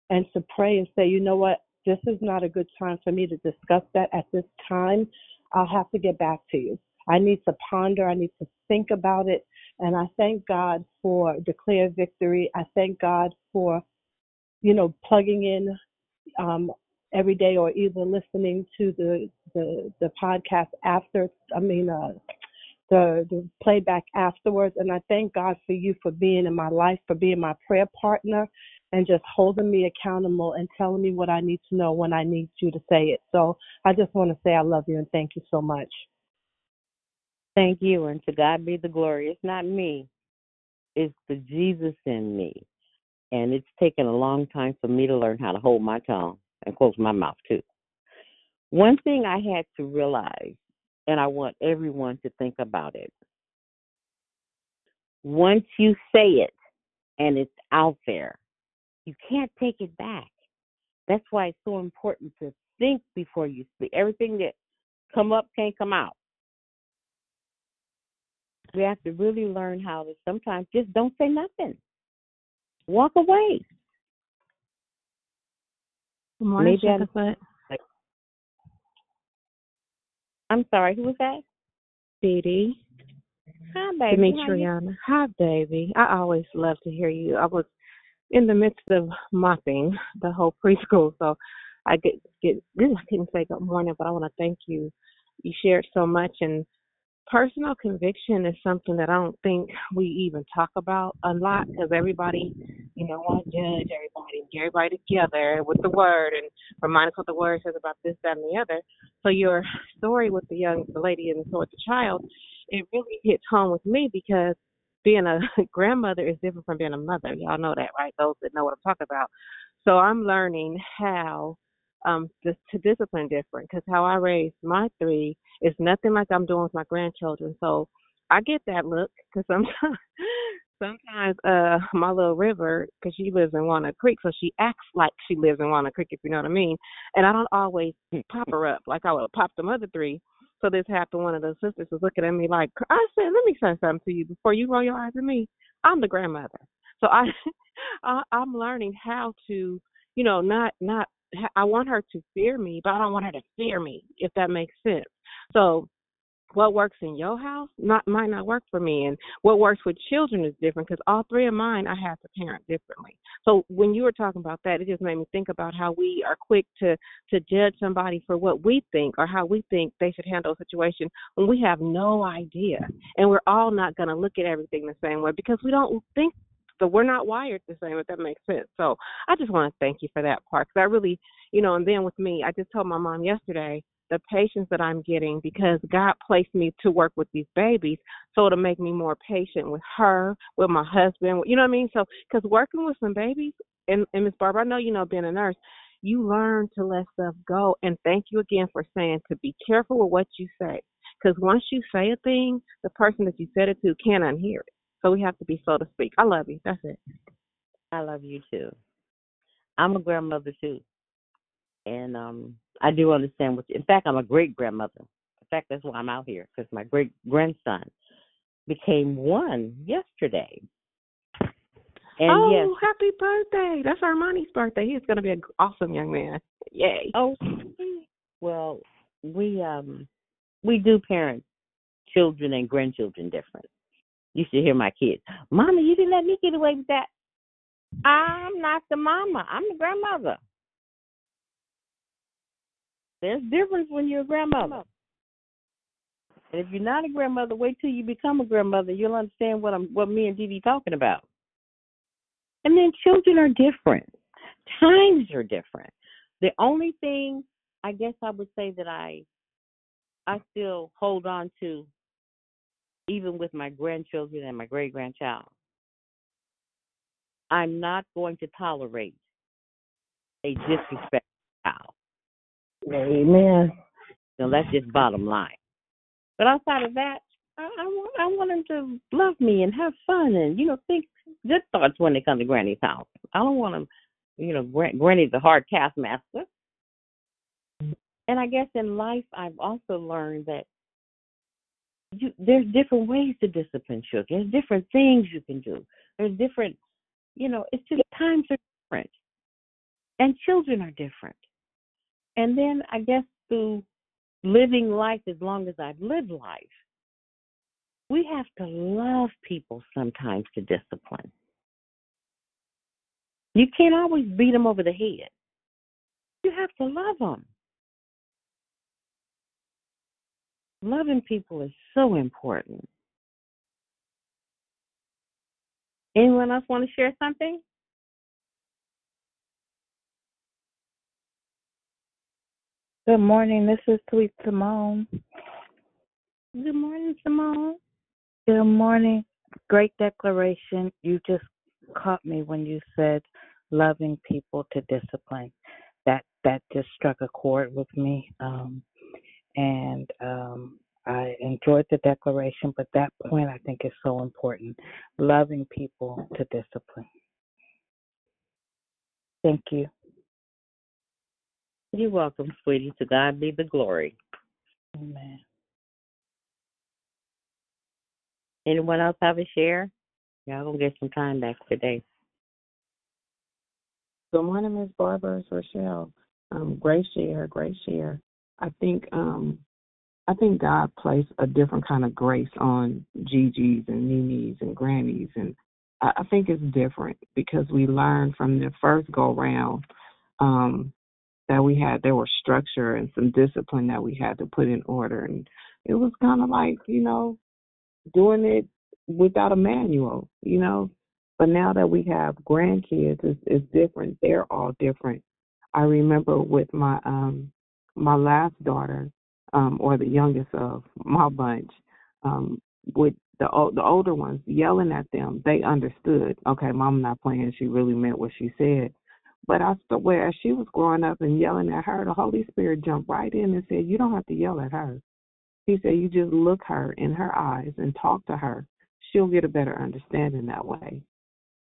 and to pray and say, you know what, this is not a good time for me to discuss that at this time. I'll have to get back to you. I need to ponder, I need to think about it. And I thank God for Declare Victory. I thank God for, you know, plugging in um, every day or even listening to the, the, the podcast after, I mean, uh, the, the playback afterwards. And I thank God for you for being in my life, for being my prayer partner, and just holding me accountable and telling me what I need to know when I need you to say it. So I just want to say I love you and thank you so much. Thank you, and to God be the glory. It's not me, it's the Jesus in me. And it's taken a long time for me to learn how to hold my tongue and close my mouth, too. One thing I had to realize, and I want everyone to think about it once you say it and it's out there, you can't take it back. That's why it's so important to think before you speak. Everything that come up can't come out. We have to really learn how to sometimes just don't say nothing. Walk away. Good morning, Maybe I'm- sorry, who was that? Dee. Hi, baby. Demetriana. Hi, baby. I always love to hear you. I was in the midst of mopping the whole preschool, so I get get. I couldn't say good morning, but I want to thank you. You shared so much, and personal conviction is something that I don't think we even talk about a lot because everybody, you know, want to judge everybody, get everybody together with the word and remind us what the word says about this, that, and the other. So your story with the young the lady and so with the child, it really hits home with me because being a grandmother is different from being a mother. Y'all know that, right? Those that know what I'm talking about. So I'm learning how um to, to discipline different because how I raised my three is nothing like I'm doing with my grandchildren. So I get that look because sometimes sometimes uh my little river because she lives in Walnut Creek, so she acts like she lives in Walnut Creek, if you know what I mean. And I don't always pop her up like I would pop the other three. So this happened. One of the sisters was looking at me like I said, "Let me say something to you before you roll your eyes at me. I'm the grandmother, so I, I I'm learning how to, you know, not not. I want her to fear me, but I don't want her to fear me, if that makes sense. So what works in your house not might not work for me and what works with children is different because all three of mine i have to parent differently so when you were talking about that it just made me think about how we are quick to to judge somebody for what we think or how we think they should handle a situation when we have no idea and we're all not going to look at everything the same way because we don't think so we're not wired the same if that makes sense so i just want to thank you for that part because i really you know and then with me i just told my mom yesterday the patience that I'm getting because God placed me to work with these babies so to make me more patient with her, with my husband, you know what I mean? So, because working with some babies, and, and Miss Barbara, I know you know being a nurse, you learn to let stuff go. And thank you again for saying to be careful with what you say. Because once you say a thing, the person that you said it to can't unhear it. So we have to be slow to speak. I love you. That's it. I love you too. I'm a grandmother too. And um I do understand what. you, In fact, I'm a great grandmother. In fact, that's why I'm out here because my great grandson became one yesterday. And oh, yes, happy birthday! That's Armani's birthday. He's going to be an awesome young man. Yay! Oh, well, we um we do parent children and grandchildren different. You should hear my kids. Mama, you didn't let me get away with that. I'm not the mama. I'm the grandmother. There's difference when you're a grandmother. And if you're not a grandmother, wait till you become a grandmother. You'll understand what I'm what me and Dee talking about. And then children are different. Times are different. The only thing I guess I would say that I I still hold on to even with my grandchildren and my great grandchild. I'm not going to tolerate a disrespectful child. Amen. So that's just bottom line. But outside of that, I, I want I want them to love me and have fun and you know think good thoughts when they come to Granny's house. I don't want them, you know, Gran- Granny's a hard taskmaster. And I guess in life, I've also learned that you, there's different ways to discipline children. There's different things you can do. There's different, you know, it's just times are different, and children are different. And then I guess through living life as long as I've lived life, we have to love people sometimes to discipline. You can't always beat them over the head. You have to love them. Loving people is so important. Anyone else want to share something? Good morning. This is Sweet Simone. Good morning, Simone. Good morning. Great declaration. You just caught me when you said loving people to discipline. That that just struck a chord with me. Um, and um, I enjoyed the declaration, but that point I think is so important. Loving people to discipline. Thank you. You're welcome, sweetie. To God be the glory. Amen. Anyone else have a share? Y'all gonna get some time back today. Good morning, Miss Barbara. It's Rochelle. Um, great share, great share. I think um I think God placed a different kind of grace on Gigi's and Mimi's and Granny's and I, I think it's different because we learned from the first go round um that we had there was structure and some discipline that we had to put in order and it was kind of like, you know, doing it without a manual, you know. But now that we have grandkids, it's, it's different. They're all different. I remember with my um my last daughter, um, or the youngest of my bunch, um, with the the older ones yelling at them, they understood. Okay, mom not playing. She really meant what she said. But I swear, as she was growing up and yelling at her, the Holy Spirit jumped right in and said, "You don't have to yell at her." He said, "You just look her in her eyes and talk to her. She'll get a better understanding that way."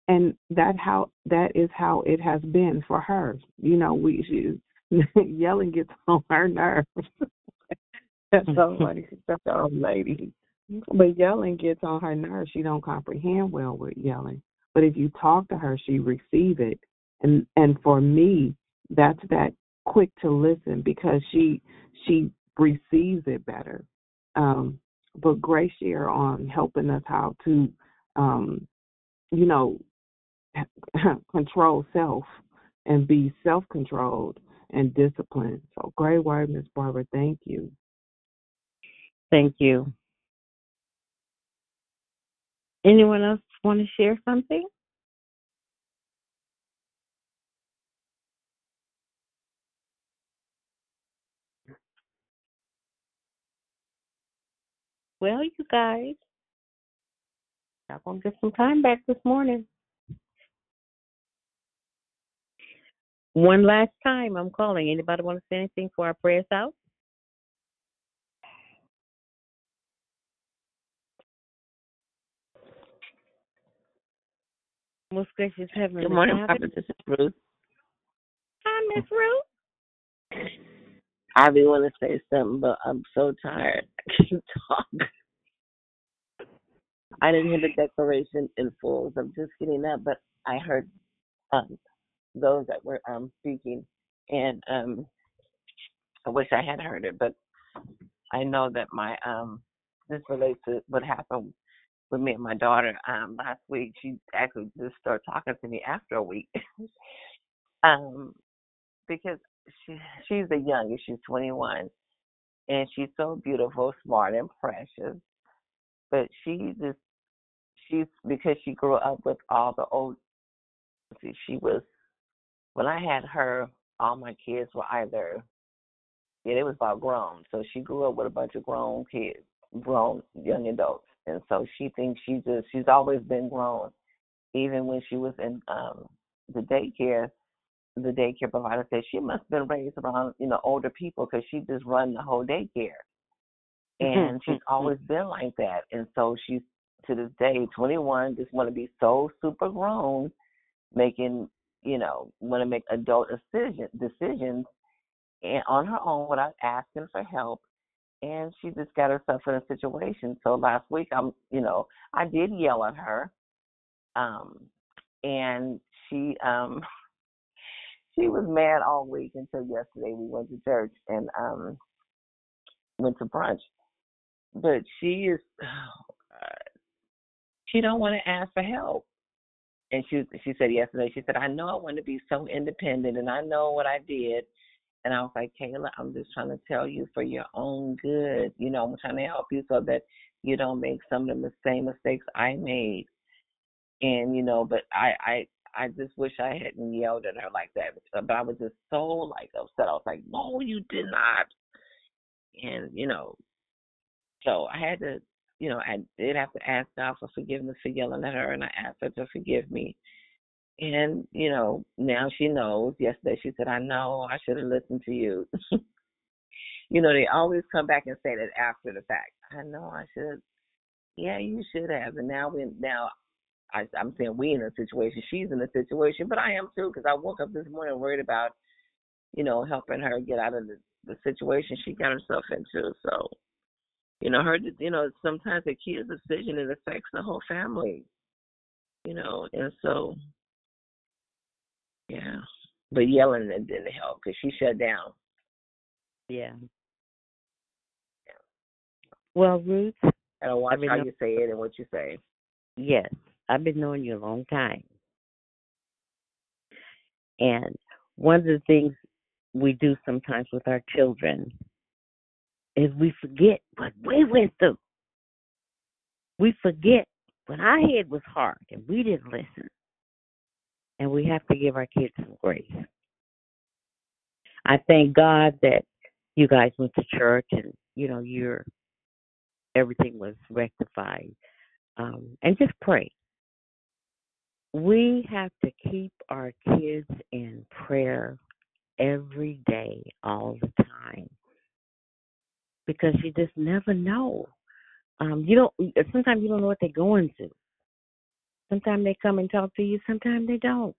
And that how that is how it has been for her. You know, we she, yelling gets on her nerves. That's so funny. She's an old lady. But yelling gets on her nerves. She don't comprehend well with yelling. But if you talk to her, she receive it. And and for me, that's that quick to listen because she she receives it better. Um, but Grace share on helping us how to, um, you know, control self and be self controlled and discipline. So great word, Miss Barbara. Thank you. Thank you. Anyone else want to share something? Well, you guys, y'all gonna get some time back this morning. One last time, I'm calling. Anybody want to say anything for our prayers out? Most gracious Heavenly Good morning, Father. Papa. This is Ruth. Hi, Miss Ruth. I really want to say something, but I'm so tired. I can't talk. I didn't hear the declaration in full. I'm just getting up, but I heard um, those that were um, speaking, and um, I wish I had heard it, but I know that my um, this relates to what happened with me and my daughter um, last week. She actually just started talking to me after a week, um, because she she's the youngest. She's 21, and she's so beautiful, smart, and precious. But she just she's because she grew up with all the old. She was when I had her. All my kids were either yeah, they was about grown. So she grew up with a bunch of grown kids, grown young adults, and so she thinks she just she's always been grown. Even when she was in um the daycare, the daycare provider said she must have been raised around you know older people because she just run the whole daycare, and she's always been like that. And so she's to this day 21, just want to be so super grown, making you know want to make adult decision decisions and on her own without asking for help and she just got herself in a situation. So last week i'm you know i did yell at her um and she um she was mad all week until yesterday we went to church and um went to brunch. But she is she don't want to ask for help and she she said yesterday she said i know i want to be so independent and i know what i did and I was like, Kayla, I'm just trying to tell you for your own good. You know, I'm trying to help you so that you don't make some of the same mistakes I made. And you know, but I I I just wish I hadn't yelled at her like that. But I was just so like upset. I was like, no, you did not. And you know, so I had to, you know, I did have to ask God for forgiveness for yelling at her, and I asked her to forgive me. And, you know, now she knows. Yesterday she said, I know I should have listened to you. you know, they always come back and say that after the fact. I know I should. Yeah, you should have. And now we now I, I'm saying we in a situation. She's in a situation, but I am too because I woke up this morning worried about, you know, helping her get out of the, the situation she got herself into. So, you know, her, you know, sometimes a kid's decision it affects the whole family. You know, and so, yeah. But yelling it didn't help because she shut down. Yeah. Well, Ruth, Gotta watch I've been how you say it and what you say. yes, I've been knowing you a long time. And one of the things we do sometimes with our children is we forget what we went through. We forget when our head was hard and we didn't listen. And we have to give our kids some grace. I thank God that you guys went to church and, you know, your everything was rectified. Um, and just pray. We have to keep our kids in prayer every day, all the time, because you just never know. Um, you don't. Sometimes you don't know what they're going through. Sometimes they come and talk to you. Sometimes they don't.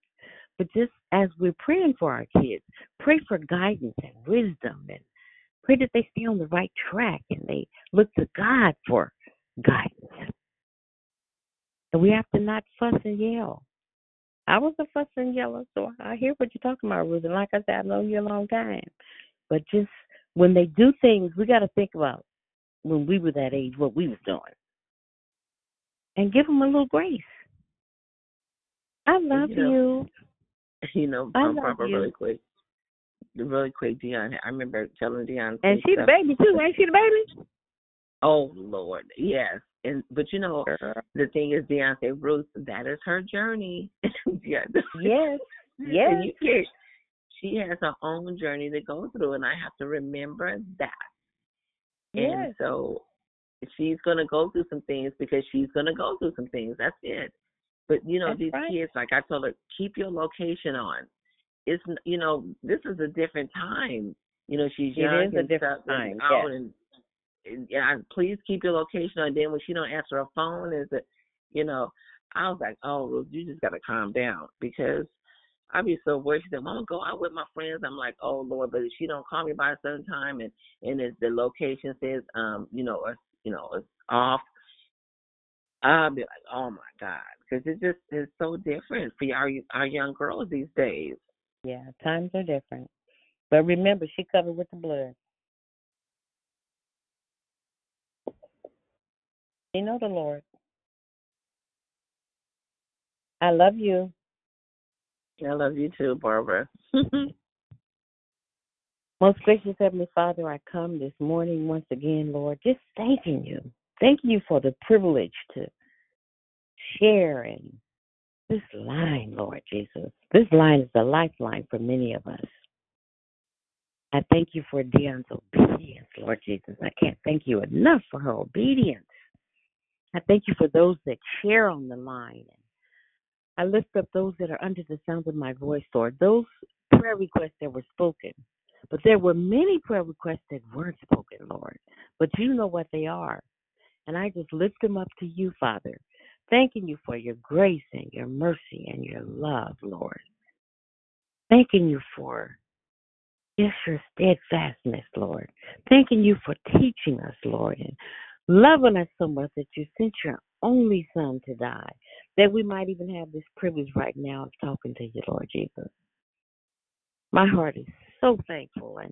But just as we're praying for our kids, pray for guidance and wisdom, and pray that they stay on the right track and they look to God for guidance. And we have to not fuss and yell. I was a fuss and yeller, so I hear what you're talking about, Ruth. And like I said, I've known you a long time. But just when they do things, we got to think about when we were that age, what we was doing, and give them a little grace. I love You know, you. You know, I um, love you. really quick. Really quick, Dion. I remember telling Dion. And she the stuff. baby too, ain't she the baby? Oh Lord, yes. And but you know, the thing is, Beyonce Ruth, that is her journey. Yes. And Yes. you can't. She has her own journey to go through, and I have to remember that. Yes. And so she's gonna go through some things because she's gonna go through some things. That's it. But you know, That's these right. kids, like I told her, keep your location on. It's you know, this is a different time. You know, she's It young is a and different and time, out yes. and, and yeah, please keep your location on. Then when she don't answer her phone, is it, you know, I was like, oh, you just gotta calm down because I'd be so worried. She said, "Mama, go out with my friends." I'm like, "Oh Lord," but if she don't call me by a certain time and and if the location says, um, you know, or you know, it's off, I'll be like, "Oh my God," because it just is so different for our our young girls these days. Yeah, times are different. But remember, she covered with the blood. You know the Lord. I love you. I love you too, Barbara. Most gracious Heavenly Father, I come this morning once again, Lord, just thanking you. Thank you for the privilege to share in this line, Lord Jesus. This line is a lifeline for many of us. I thank you for Dion's obedience, Lord Jesus. I can't thank you enough for her obedience. I thank you for those that share on the line. I lift up those that are under the sound of my voice, Lord, those prayer requests that were spoken. But there were many prayer requests that weren't spoken, Lord. But you know what they are. And I just lift them up to you, Father, thanking you for your grace and your mercy and your love, Lord. Thanking you for just your steadfastness, Lord. Thanking you for teaching us, Lord, and loving us so much that you sent your only Son to die, that we might even have this privilege right now of talking to you, Lord Jesus. My heart is so thankful and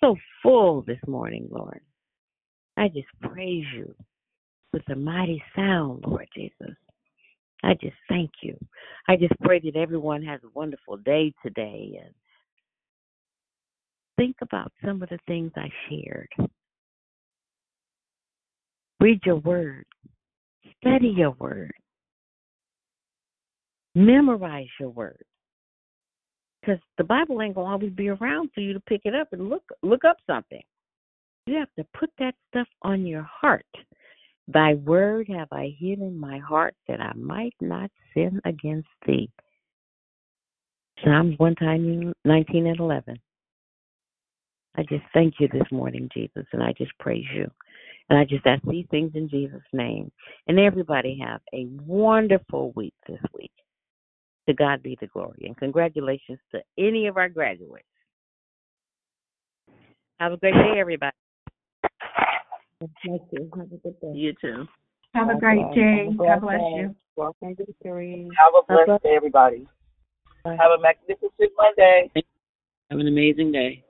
so full this morning, Lord. I just praise you with a mighty sound, Lord Jesus. I just thank you. I just pray that everyone has a wonderful day today and think about some of the things I shared. Read your word, study your word, memorize your word. Because the Bible ain't gonna always be around for you to pick it up and look look up something. You have to put that stuff on your heart. Thy word have I hid in my heart that I might not sin against thee. Psalms one time nineteen and eleven. I just thank you this morning, Jesus, and I just praise you. And I just ask these things in Jesus' name. And everybody have a wonderful week this week. To God be the glory. And congratulations to any of our graduates. Have a great day, everybody. Thank you. Have a good day. You too. Have a great day. God bless you. Welcome to the. Have a blessed day, everybody. Have a magnificent Monday. Have an amazing day.